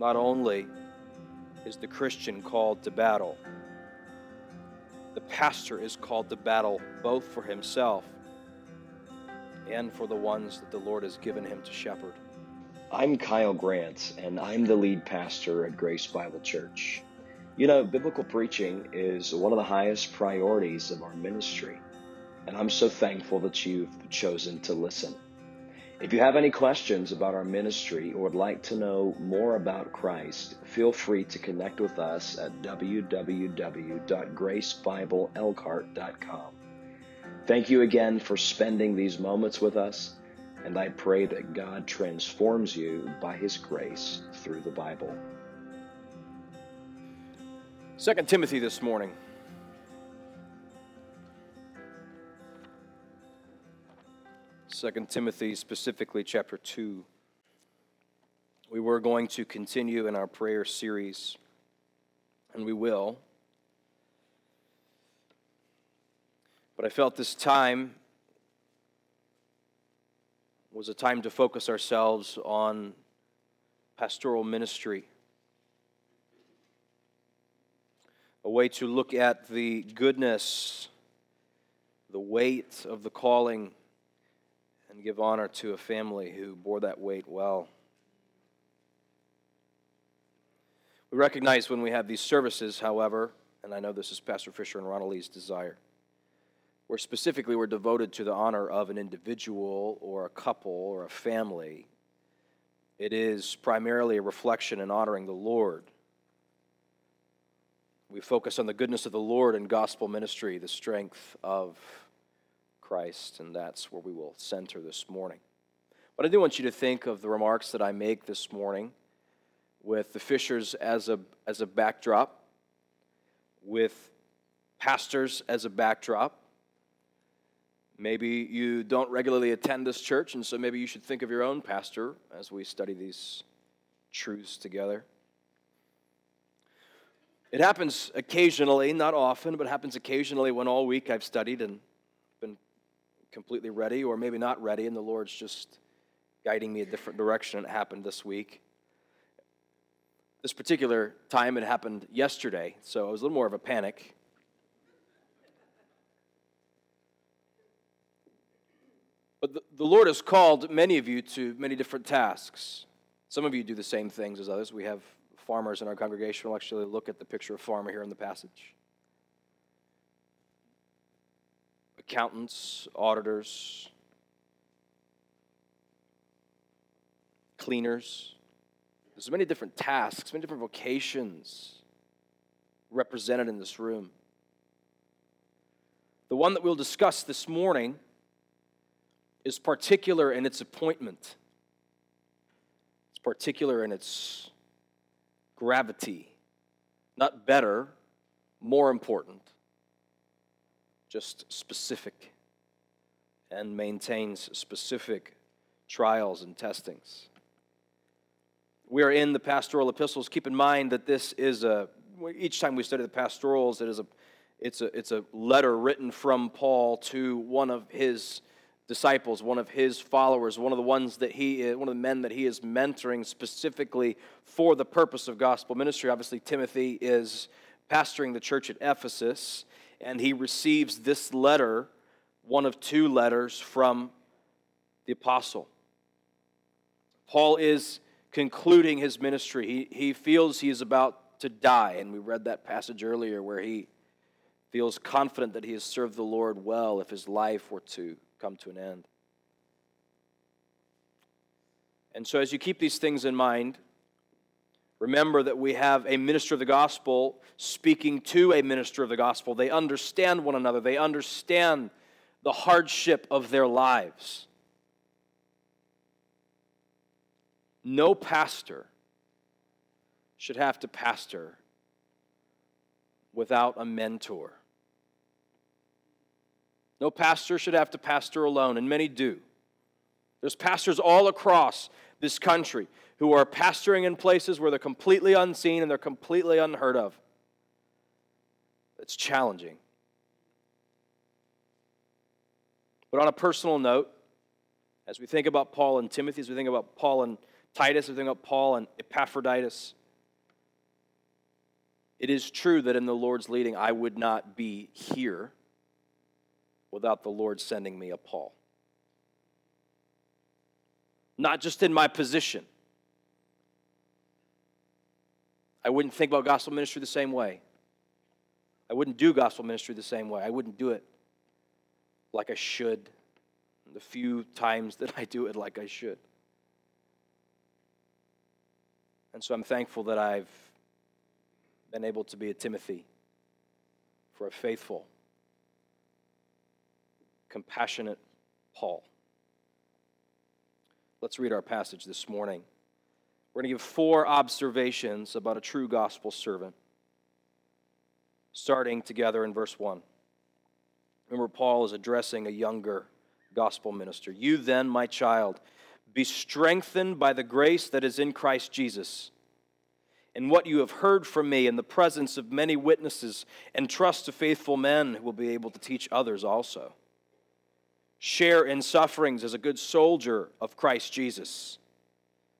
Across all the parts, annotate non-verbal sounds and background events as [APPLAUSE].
not only is the Christian called to battle, the pastor is called to battle both for himself and for the ones that the Lord has given him to shepherd. I'm Kyle Grant, and I'm the lead pastor at Grace Bible Church. You know, biblical preaching is one of the highest priorities of our ministry, and I'm so thankful that you've chosen to listen. If you have any questions about our ministry or would like to know more about Christ, feel free to connect with us at www.gracebibleelkhart.com. Thank you again for spending these moments with us and I pray that God transforms you by His grace through the Bible. Second Timothy this morning. Second Timothy, specifically chapter 2. We were going to continue in our prayer series, and we will. But I felt this time was a time to focus ourselves on pastoral ministry. A way to look at the goodness, the weight of the calling, and give honor to a family who bore that weight well. We recognize when we have these services, however, and I know this is Pastor Fisher and Ronald Lee's desire where specifically we're devoted to the honor of an individual or a couple or a family. It is primarily a reflection in honoring the Lord. We focus on the goodness of the Lord in gospel ministry, the strength of Christ, and that's where we will center this morning. But I do want you to think of the remarks that I make this morning with the Fishers as a, as a backdrop, with pastors as a backdrop, Maybe you don't regularly attend this church, and so maybe you should think of your own pastor as we study these truths together. It happens occasionally, not often, but happens occasionally when all week I've studied and completely ready, or maybe not ready, and the Lord's just guiding me a different direction. And It happened this week. This particular time, it happened yesterday, so it was a little more of a panic. But the, the Lord has called many of you to many different tasks. Some of you do the same things as others. We have farmers in our congregation. We'll actually look at the picture of farmer here in the passage. Accountants, auditors, cleaners. There's many different tasks, many different vocations represented in this room. The one that we'll discuss this morning is particular in its appointment, it's particular in its gravity. Not better, more important, just specific and maintains specific trials and testings. We are in the pastoral epistles. Keep in mind that this is a, each time we study the pastorals, it is a, it's a, it's a letter written from Paul to one of his disciples, one of his followers, one of the ones that he is, one of the men that he is mentoring specifically for the purpose of gospel ministry. Obviously, Timothy is pastoring the church at Ephesus, and he receives this letter, one of two letters from the apostle. Paul is concluding his ministry. He, he feels he is about to die, and we read that passage earlier where he feels confident that he has served the Lord well if his life were to come to an end. And so, as you keep these things in mind, remember that we have a minister of the gospel speaking to a minister of the gospel. They understand one another, they understand the hardship of their lives. No pastor should have to pastor without a mentor. No pastor should have to pastor alone, and many do. There's pastors all across this country who are pastoring in places where they're completely unseen and they're completely unheard of. It's challenging. But on a personal note, as we think about Paul and Timothy, as we think about Paul and Titus, as we think about Paul and Epaphroditus. It is true that in the Lord's leading, I would not be here without the Lord sending me a Paul. Not just in my position. I wouldn't think about gospel ministry the same way. I wouldn't do gospel ministry the same way. I wouldn't do it like I should, the few times that I do it like I should. And so I'm thankful that I've been able to be a Timothy for a faithful, compassionate Paul. Let's read our passage this morning. We're going to give four observations about a true gospel servant, starting together in verse 1. Remember, Paul is addressing a younger gospel minister. You then, my child, be strengthened by the grace that is in Christ Jesus. And what you have heard from me in the presence of many witnesses, and trust to faithful men who will be able to teach others also. Share in sufferings as a good soldier of Christ Jesus.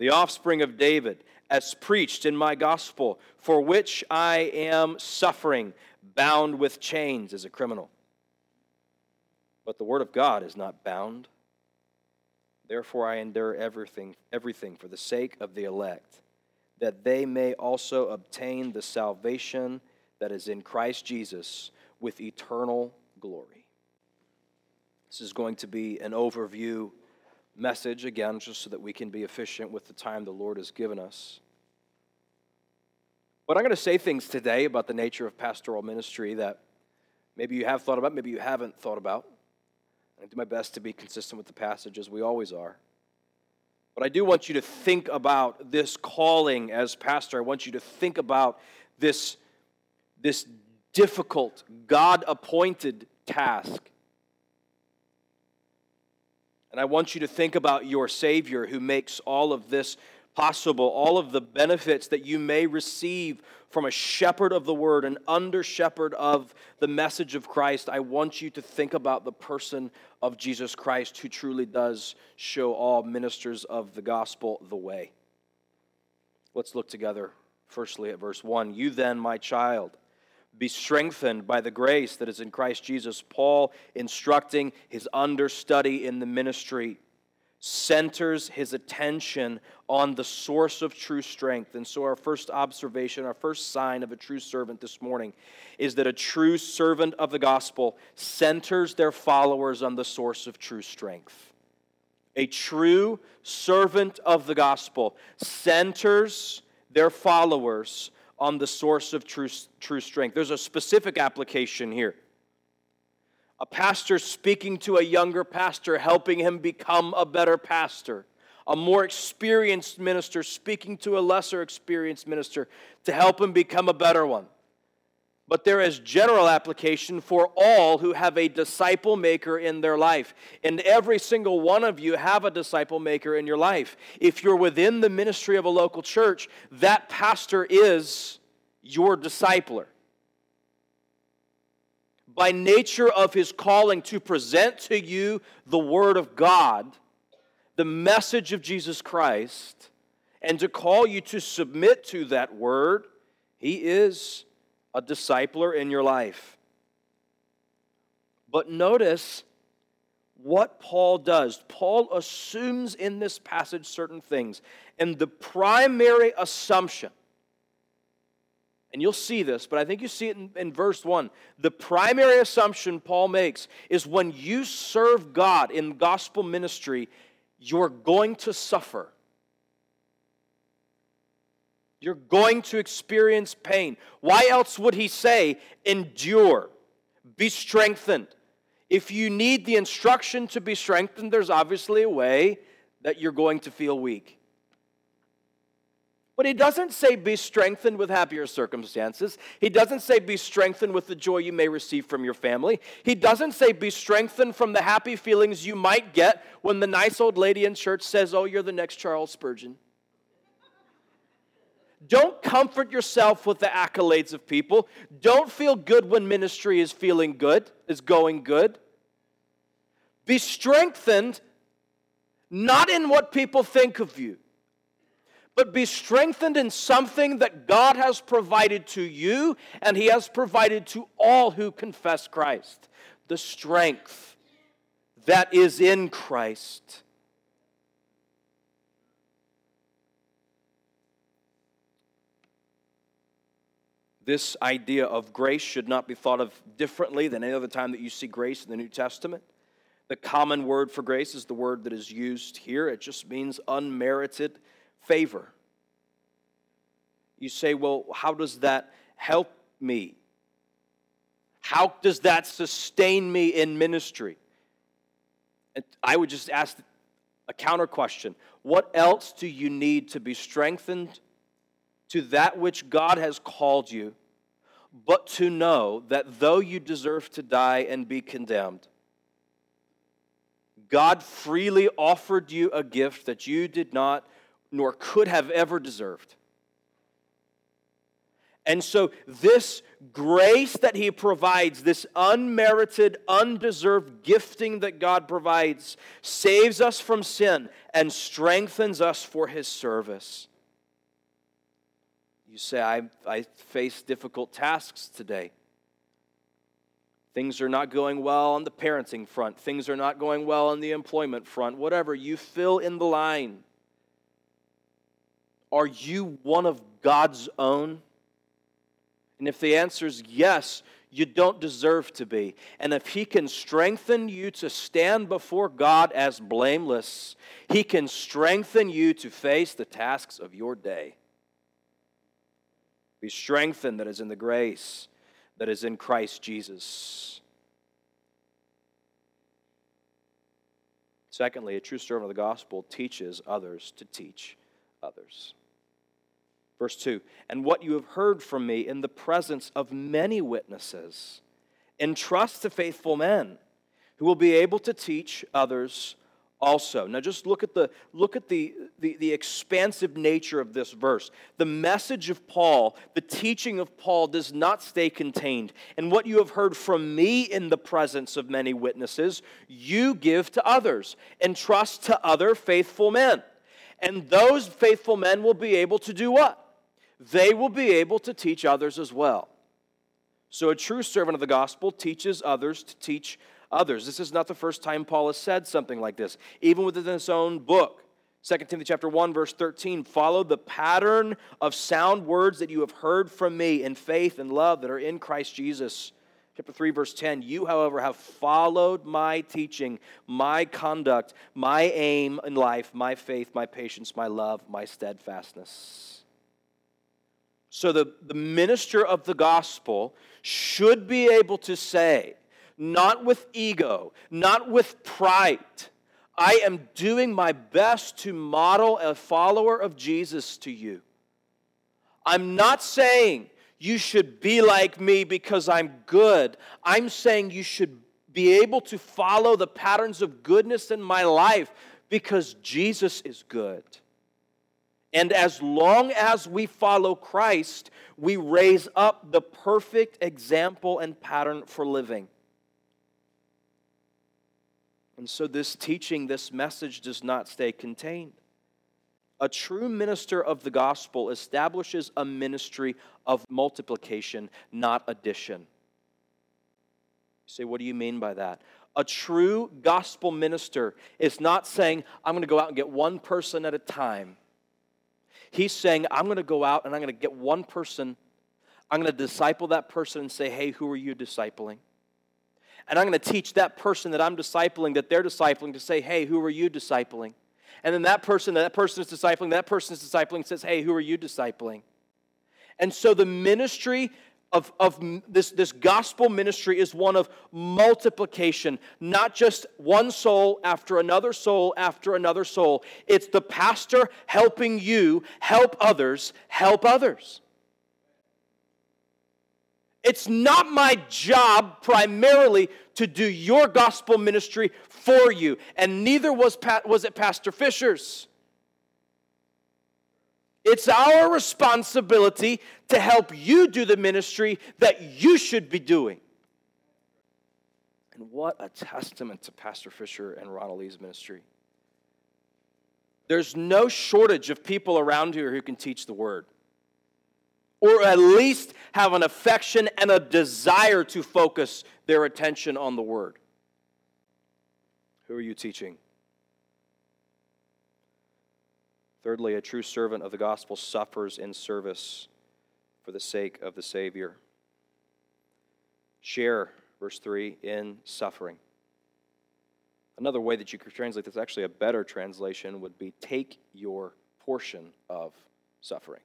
the offspring of David as preached in my gospel, for which I am suffering, bound with chains as a criminal. But the word of God is not bound. Therefore I endure everything, everything for the sake of the elect, that they may also obtain the salvation that is in Christ Jesus with eternal glory. This is going to be an overview message, again, just so that we can be efficient with the time the Lord has given us. But I'm going to say things today about the nature of pastoral ministry that maybe you have thought about, maybe you haven't thought about. I do my best to be consistent with the passage, as we always are. But I do want you to think about this calling as pastor. I want you to think about this, this difficult, God appointed task and I want you to think about your Savior who makes all of this possible, all of the benefits that you may receive from a shepherd of the word, an under shepherd of the message of Christ. I want you to think about the person of Jesus Christ who truly does show all ministers of the gospel the way. Let's look together, firstly, at verse 1. You then, my child, be strengthened by the grace that is in Christ Jesus. Paul instructing his understudy in the ministry centers his attention on the source of true strength. And so, our first observation, our first sign of a true servant this morning is that a true servant of the gospel centers their followers on the source of true strength. A true servant of the gospel centers their followers on the source of true, true strength. There's a specific application here. A pastor speaking to a younger pastor, helping him become a better pastor. A more experienced minister speaking to a lesser experienced minister to help him become a better one. But there is general application for all who have a disciple maker in their life. And every single one of you have a disciple maker in your life. If you're within the ministry of a local church, that pastor is your discipler by nature of his calling to present to you the Word of God, the message of Jesus Christ, and to call you to submit to that Word, he is a discipler in your life. But notice what Paul does. Paul assumes in this passage certain things. And the primary assumption and you'll see this, but I think you see it in, in, verse 1. The primary assumption Paul makes is when you serve God in gospel ministry, you're going to suffer. You're going to experience pain. Why else would he say, endure, be strengthened? If you need the instruction to be strengthened, there's obviously a way that you're going to feel weak. But he doesn't say be strengthened with happier circumstances. He doesn't say be strengthened with the joy you may receive from your family. He doesn't say be strengthened from the happy feelings you might get when the nice old lady in church says, Oh, you're the next Charles Spurgeon. Don't comfort yourself with the accolades of people. Don't feel good when ministry is feeling good, is going good. Be strengthened not in what people think of you but be strengthened in something that God has provided to you and He has provided to all who confess Christ the strength that is in Christ. This idea of grace should not be thought of differently than any other time that you see grace in the New Testament. The common word for grace is the word that is used here. It just means unmerited favor. You say, well, how does that help me? How does that sustain me in ministry? And I would just ask a counter question What else do you need to be strengthened to that which God has called you, but to know that though you deserve to die and be condemned, God freely offered you a gift that you did not nor could have ever deserved. And so, this grace that He provides, this unmerited, undeserved gifting that God provides, saves us from sin and strengthens us for His service. You say, I, I face difficult tasks today. Things are not going well on the parenting front. Things are not going well on the employment front. Whatever, you fill in the line. Are you one of God's own? And if the answer is yes, you don't deserve to be. And if He can strengthen you to stand before God as blameless, He can strengthen you to face the tasks of your day. Be strengthened that is in the grace that is in Christ Jesus. Secondly, a true servant of the gospel teaches others to teach others. Verse 2 And what you have heard from me in the presence of many witnesses, entrust to faithful men who will be able to teach others also. Now just look at the look at the, the, the, expansive nature of this verse. The message of Paul, the teaching of Paul does not stay contained. And what you have heard from me in the presence of many witnesses, you give to others, entrust to other faithful men. And those faithful men will be able to do what? they will be able to teach others as well. So, a true servant of the gospel teaches others to teach others. This is not the first time Paul has said something like this, even within his own book. 2 Timothy chapter 1 verse 13 follow the pattern of sound words that you have heard from me in faith and love that are in Christ Jesus. Chapter 3 verse 10 you however have followed my teaching, my conduct, my aim in life, my faith, my patience, my love, my steadfastness. So the, the minister of the gospel should be able to say, not with ego, not with pride, I am doing my best to model a follower of Jesus to you. I'm not saying you should be like me because I'm good. I'm saying you should be able to follow the patterns of goodness in my life because Jesus is good. And as long as we follow Christ, we raise up the perfect example and pattern for living. And so, this teaching, this message does not stay contained. A true minister of the gospel establishes a ministry of multiplication, not addition. You say, what do you mean by that? A true gospel minister is not saying, I'm going to go out and get one person at a time He's saying, I'm going to go out and I'm going to get one person, I'm going to disciple that person and say, hey, who are you discipling? And I'm going to teach that person that I'm discipling, that they're discipling, to say, hey, who are you discipling? And then that person, that person is discipling, that person is discipling, says, hey, who are you discipling? And so the ministry of, of this, this gospel ministry is one of multiplication, not just one soul after another soul after another soul. It's the pastor helping you help others help others. It's not my job primarily to do your gospel ministry for you, and neither was, was it Pastor Fisher's. It's our responsibility to help you do the ministry that you should be doing. And what a testament to Pastor Fisher and Ronald Lee's ministry. There's no shortage of people around here who can teach the word, or at least have an affection and a desire to focus their attention on the word. Who are you teaching? Thirdly, a true servant of the gospel suffers in service for the sake of the Savior. Share, verse 3, in suffering. Another way that you could translate this, actually a better translation, would be take your portion of suffering.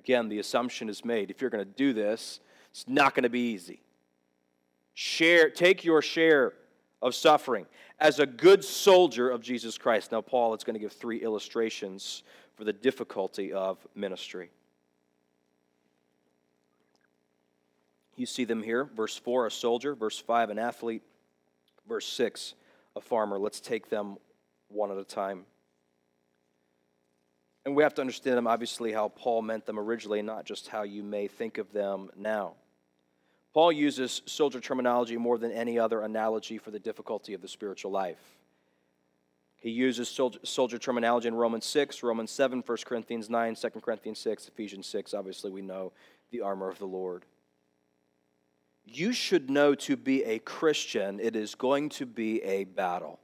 Again, the assumption is made if you're going to do this, it's not going to be easy. Share, take your share of suffering as a good soldier of Jesus Christ. Now, Paul is going to give three illustrations for the difficulty of ministry. You see them here. Verse 4, a soldier. Verse 5, an athlete. Verse 6, a farmer. Let's take them one at a time. And we have to understand them, obviously, how Paul meant them originally, not just how you may think of them now. Paul uses soldier terminology more than any other analogy for the difficulty of the spiritual life. He uses soldier, terminology in Romans 6, Romans 7, 1 Corinthians 9, 2 Corinthians 6, Ephesians 6. Obviously, we know the armor of the Lord. You should know to be a Christian, it is going to be a battle.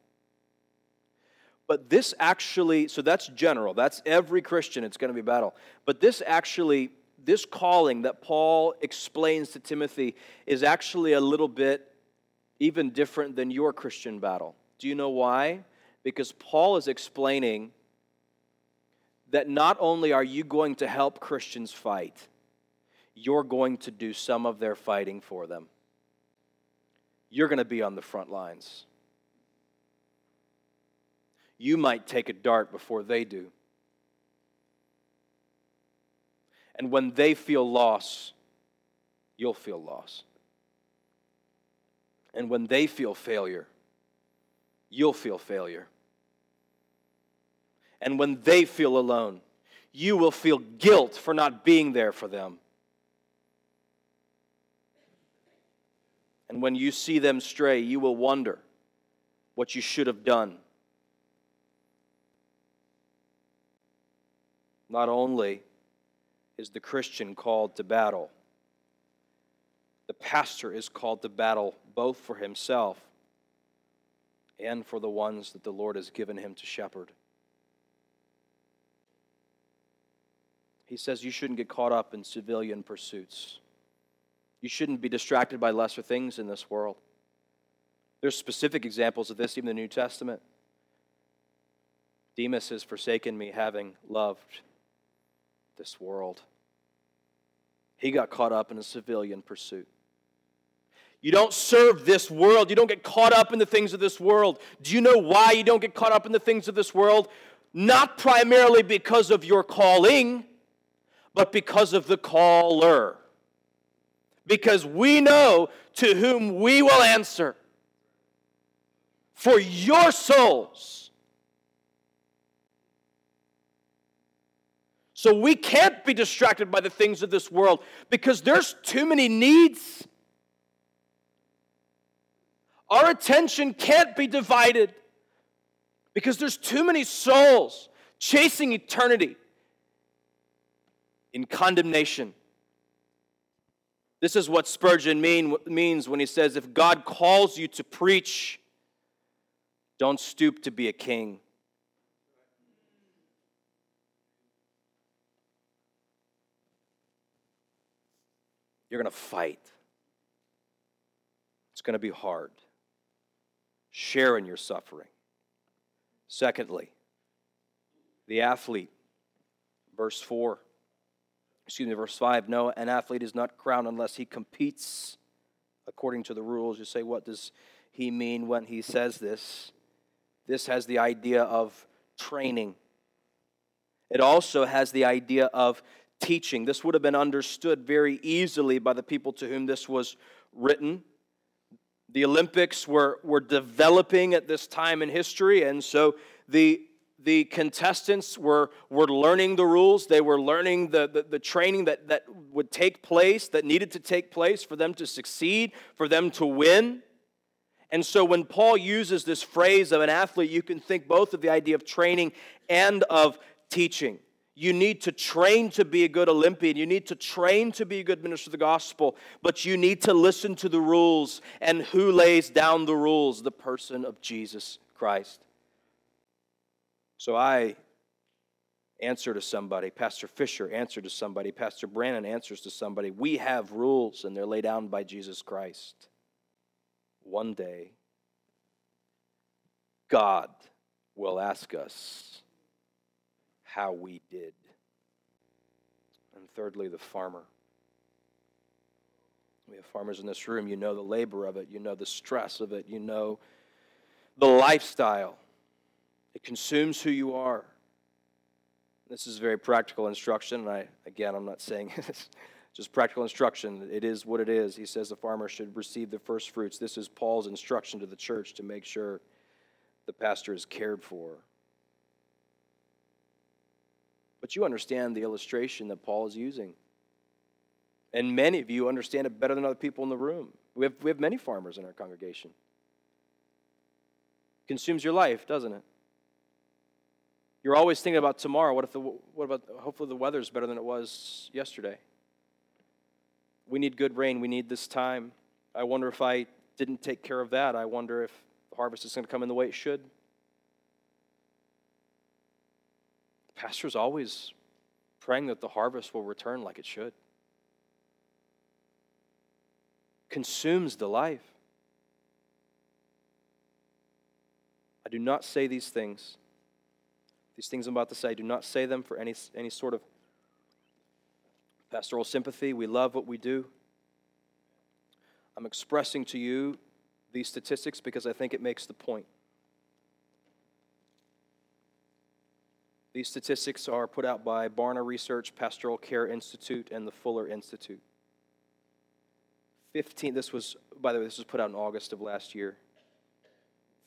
But this actually, so that's general, that's every Christian, it's going to be a battle. But this actually this calling that Paul explains to Timothy is actually a little bit even different than your Christian battle. Do you know why? Because Paul is explaining that not only are you going to help Christians fight, you're going to do some of their fighting for them. You're going to be on the front lines. You might take a dart before they do. And when they feel loss, you'll feel loss. And when they feel failure, you'll feel failure. And when they feel alone, you will feel guilt for not being there for them. And when you see them stray, you will wonder what you should have done. Not only is the Christian called to battle. The pastor is called to battle both for himself and for the ones that the Lord has given him to shepherd. He says you shouldn't get caught up in civilian pursuits. You shouldn't be distracted by lesser things in this world. There's specific examples of this even in the New Testament. Demas has forsaken me, having loved this world. He got caught up in a civilian pursuit. You don't serve this world. You don't get caught up in the things of this world. Do you know why you don't get caught up in the things of this world? Not primarily because of your calling, but because of the caller. Because we know to whom we will answer for your souls So we can't be distracted by the things of this world because there's too many needs. Our attention can't be divided because there's too many souls chasing eternity in condemnation. This is what Spurgeon mean, means when he says, If God calls you to preach, don't stoop to be a king. You're going to fight. It's going to be hard. Share in your suffering. Secondly, the athlete, verse 4. excuse me, verse 5 no, an athlete is not crowned unless he competes according to the rules. You say, what does he mean when he says this? This has the idea of training. It also has the idea of teaching. This would have been understood very easily by the people to whom this was written. The Olympics were, were developing at this time in history, and so the, the contestants were, were learning the rules. They were learning the, the, the training that, that would take place, that needed to take place for them to succeed, for them to win. And so when Paul uses this phrase of an athlete, you can think both of the idea of training and of teaching. You need to train to be a good Olympian. You need to train to be a good minister of the gospel, but you need to listen to the rules. And who lays down the rules? The person of Jesus Christ. So I answer to somebody, Pastor Fisher answer to somebody, Pastor Brandon answers to somebody. We have rules, and they're laid down by Jesus Christ. One day, God will ask us how we did. And thirdly, the farmer. We have farmers in this room. You know the labor of it, you know the stress of it, you know the lifestyle. It consumes who you are. This is very practical instruction, and I again I'm not saying [LAUGHS] it's just practical instruction. It is what it is. He says the farmer should receive the first fruits. This is Paul's instruction to the church to make sure the pastor is cared for. But you understand the illustration that Paul is using. And many of you understand it better than other people in the room. We have, we have many farmers in our congregation. Consumes your life, doesn't it? You're always thinking about tomorrow. What if the what about hopefully the weather's better than it was yesterday? We need good rain. We need this time. I wonder if I didn't take care of that. I wonder if the harvest is going to come in the way it should. Pastor's always praying that the harvest will return like it should. Consumes the life. I do not say these things. These things I'm about to say, I do not say them for any, any sort of pastoral sympathy. We love what we do. I'm expressing to you these statistics because I think it makes the point. These statistics are put out by Barna Research, Pastoral Care Institute, and the Fuller Institute. 15, this was, by the way, this was put out in August of last year.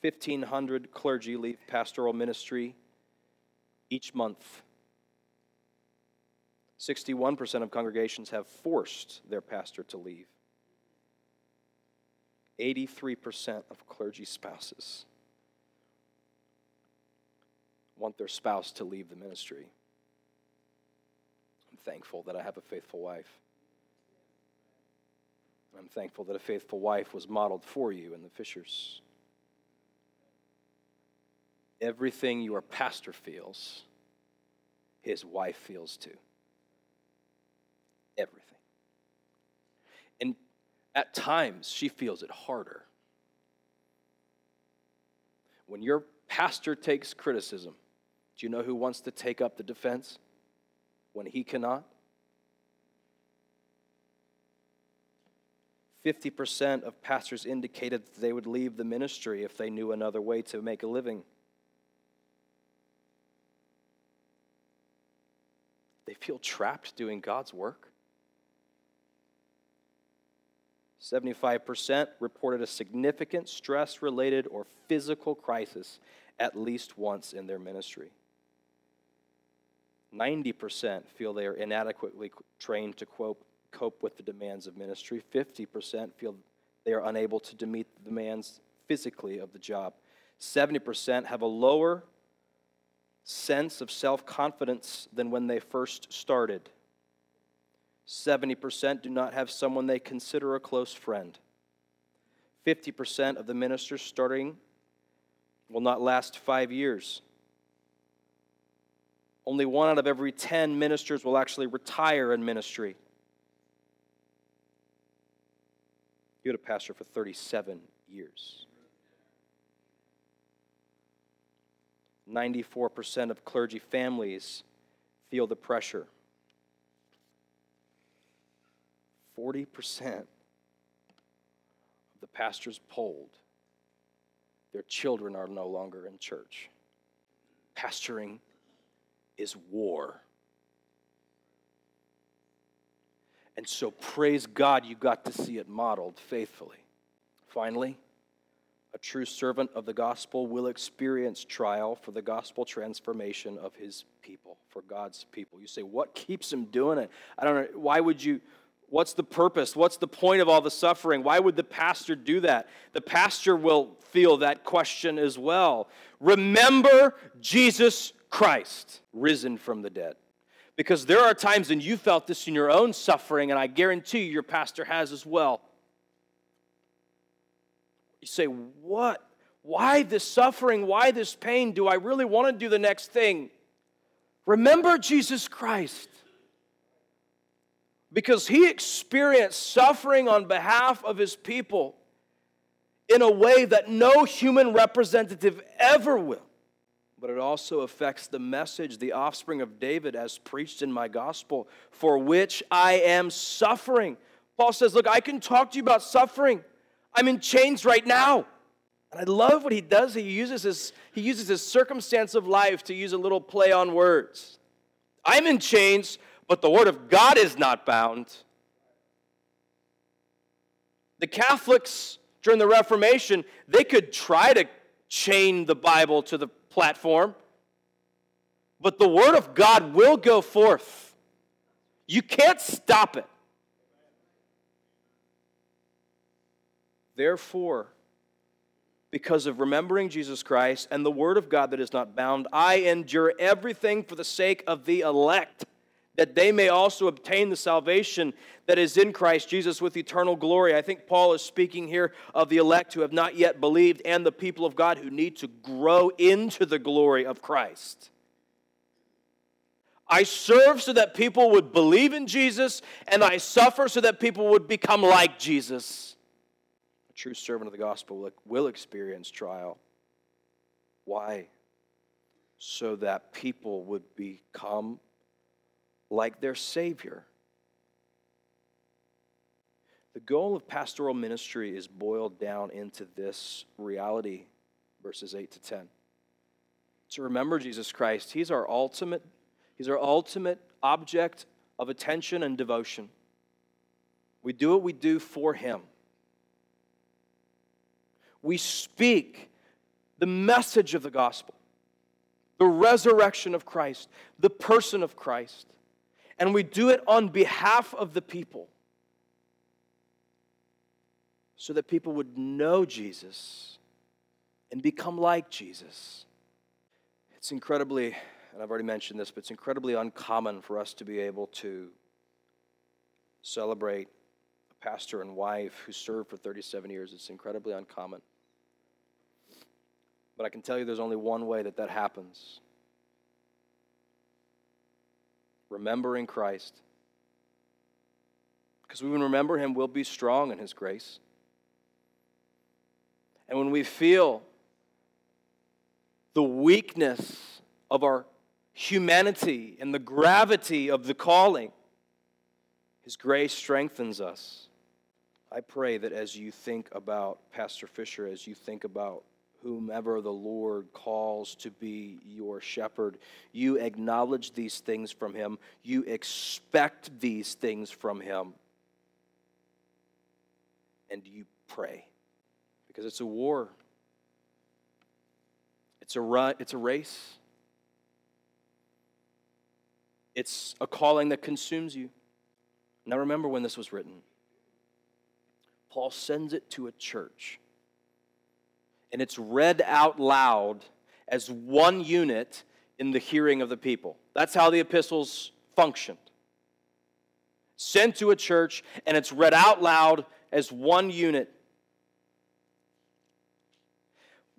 1,500 clergy leave pastoral ministry each month. 61% of congregations have forced their pastor to leave. 83% of clergy spouses want their spouse to leave the ministry. I'm thankful that I have a faithful wife. I'm thankful that a faithful wife was modeled for you in the Fishers. Everything your pastor feels, his wife feels too. Everything. And at times, she feels it harder. When your pastor takes criticism, do you know who wants to take up the defense when he cannot? 50% of pastors indicated that they would leave the ministry if they knew another way to make a living. They feel trapped doing God's work. 75% reported a significant stress related or physical crisis at least once in their ministry. 90% feel they are inadequately trained to cope, cope with the demands of ministry. 50% feel they are unable to meet the demands physically of the job. 70% have a lower sense of self confidence than when they first started. 70% do not have someone they consider a close friend. 50% of the ministers starting will not last five years. Only one out of every 10 ministers will actually retire in ministry. You had a pastor for 37 years. 94% of clergy families feel the pressure. 40% of the pastors polled, their children are no longer in church. Pastoring is war. And so, praise God, you got to see it modeled faithfully. Finally, a true servant of the gospel will experience trial for the gospel transformation of his people, for God's people. You say, what keeps him doing it? I don't know. Why would you? What's the purpose? What's the point of all the suffering? Why would the pastor do that? The pastor will feel that question as well. Remember Jesus Christ, risen from the dead. Because there are times when you felt this in your own suffering, and I guarantee you your pastor has as well. You say, What? Why this suffering? Why this pain? Do I really want to do the next thing? Remember Jesus Christ. Because he experienced suffering on behalf of his people in a way that no human representative ever will. But it also affects the message, the offspring of David, as preached in my gospel, for which I am suffering. Paul says, Look, I can talk to you about suffering. I'm in chains right now. And I love what he does. He uses his, he uses his circumstance of life to use a little play on words. I'm in chains, but the word of God is not bound. The Catholics during the Reformation, they could try to chain the Bible to the platform, but the word of God will go forth. You can't stop it. Therefore, because of remembering Jesus Christ and the Word of God that is not bound, I endure everything for the sake of the elect, that they may also obtain the salvation that is in Christ Jesus with eternal glory. I think Paul is speaking here of the elect who have not yet believed and the people of God who need to grow into the glory of Christ. I serve so that people would believe in Jesus, and I suffer so that people would become like Jesus A true servant of the gospel will experience trial. Why? So that people would become like their Savior. The goal of pastoral ministry is boiled down into this reality, verses 8 to 10. To remember Jesus Christ, He's our ultimate, He's our ultimate object of attention and devotion. We do what we do for Him we speak the message of the gospel, the resurrection of Christ, the person of Christ, and we do it on behalf of the people so that people would know Jesus and become like Jesus. It's incredibly, and I've already mentioned this, but it's incredibly uncommon for us to be able to celebrate a pastor and wife who served for 37 years. It's incredibly uncommon. But I can tell you there's only one way that that happens remembering Christ. Because when we remember Him, we'll be strong in His grace. And when we feel the weakness of our humanity and the gravity of the calling, His grace strengthens us. I pray that as you think about Pastor Fisher, as you think about whomever the Lord calls to be your shepherd. You acknowledge these things from him, you expect these things from him, and you pray. Because it's a war, it's a, run, it's a race, it's a calling that consumes you. Now, remember when this was written. Paul sends it to a church and it's read out loud as one unit in the hearing of the people. That's how the epistles functioned. Sent to a church, and it's read out loud as one unit.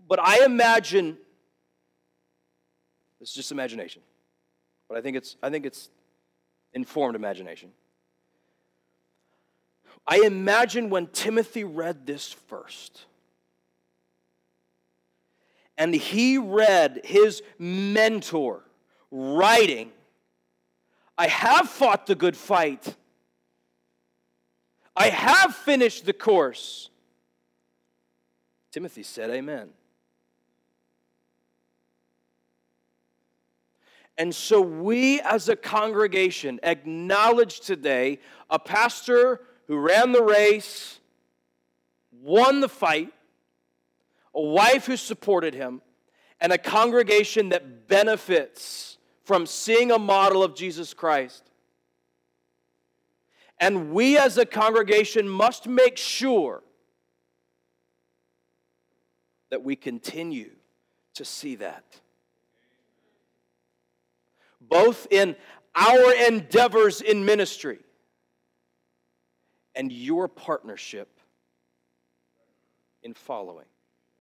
But I imagine, this is just imagination, but I think it's, I think it's informed imagination. I imagine when Timothy read this first and he read his mentor writing, I have fought the good fight. I have finished the course. Timothy said, Amen. And so we as a congregation acknowledge today a pastor who ran the race, won the fight, a wife who supported him, and a congregation that benefits from seeing a model of Jesus Christ. And we as a congregation must make sure that we continue to see that. Both in our endeavors in ministry and your partnership in following.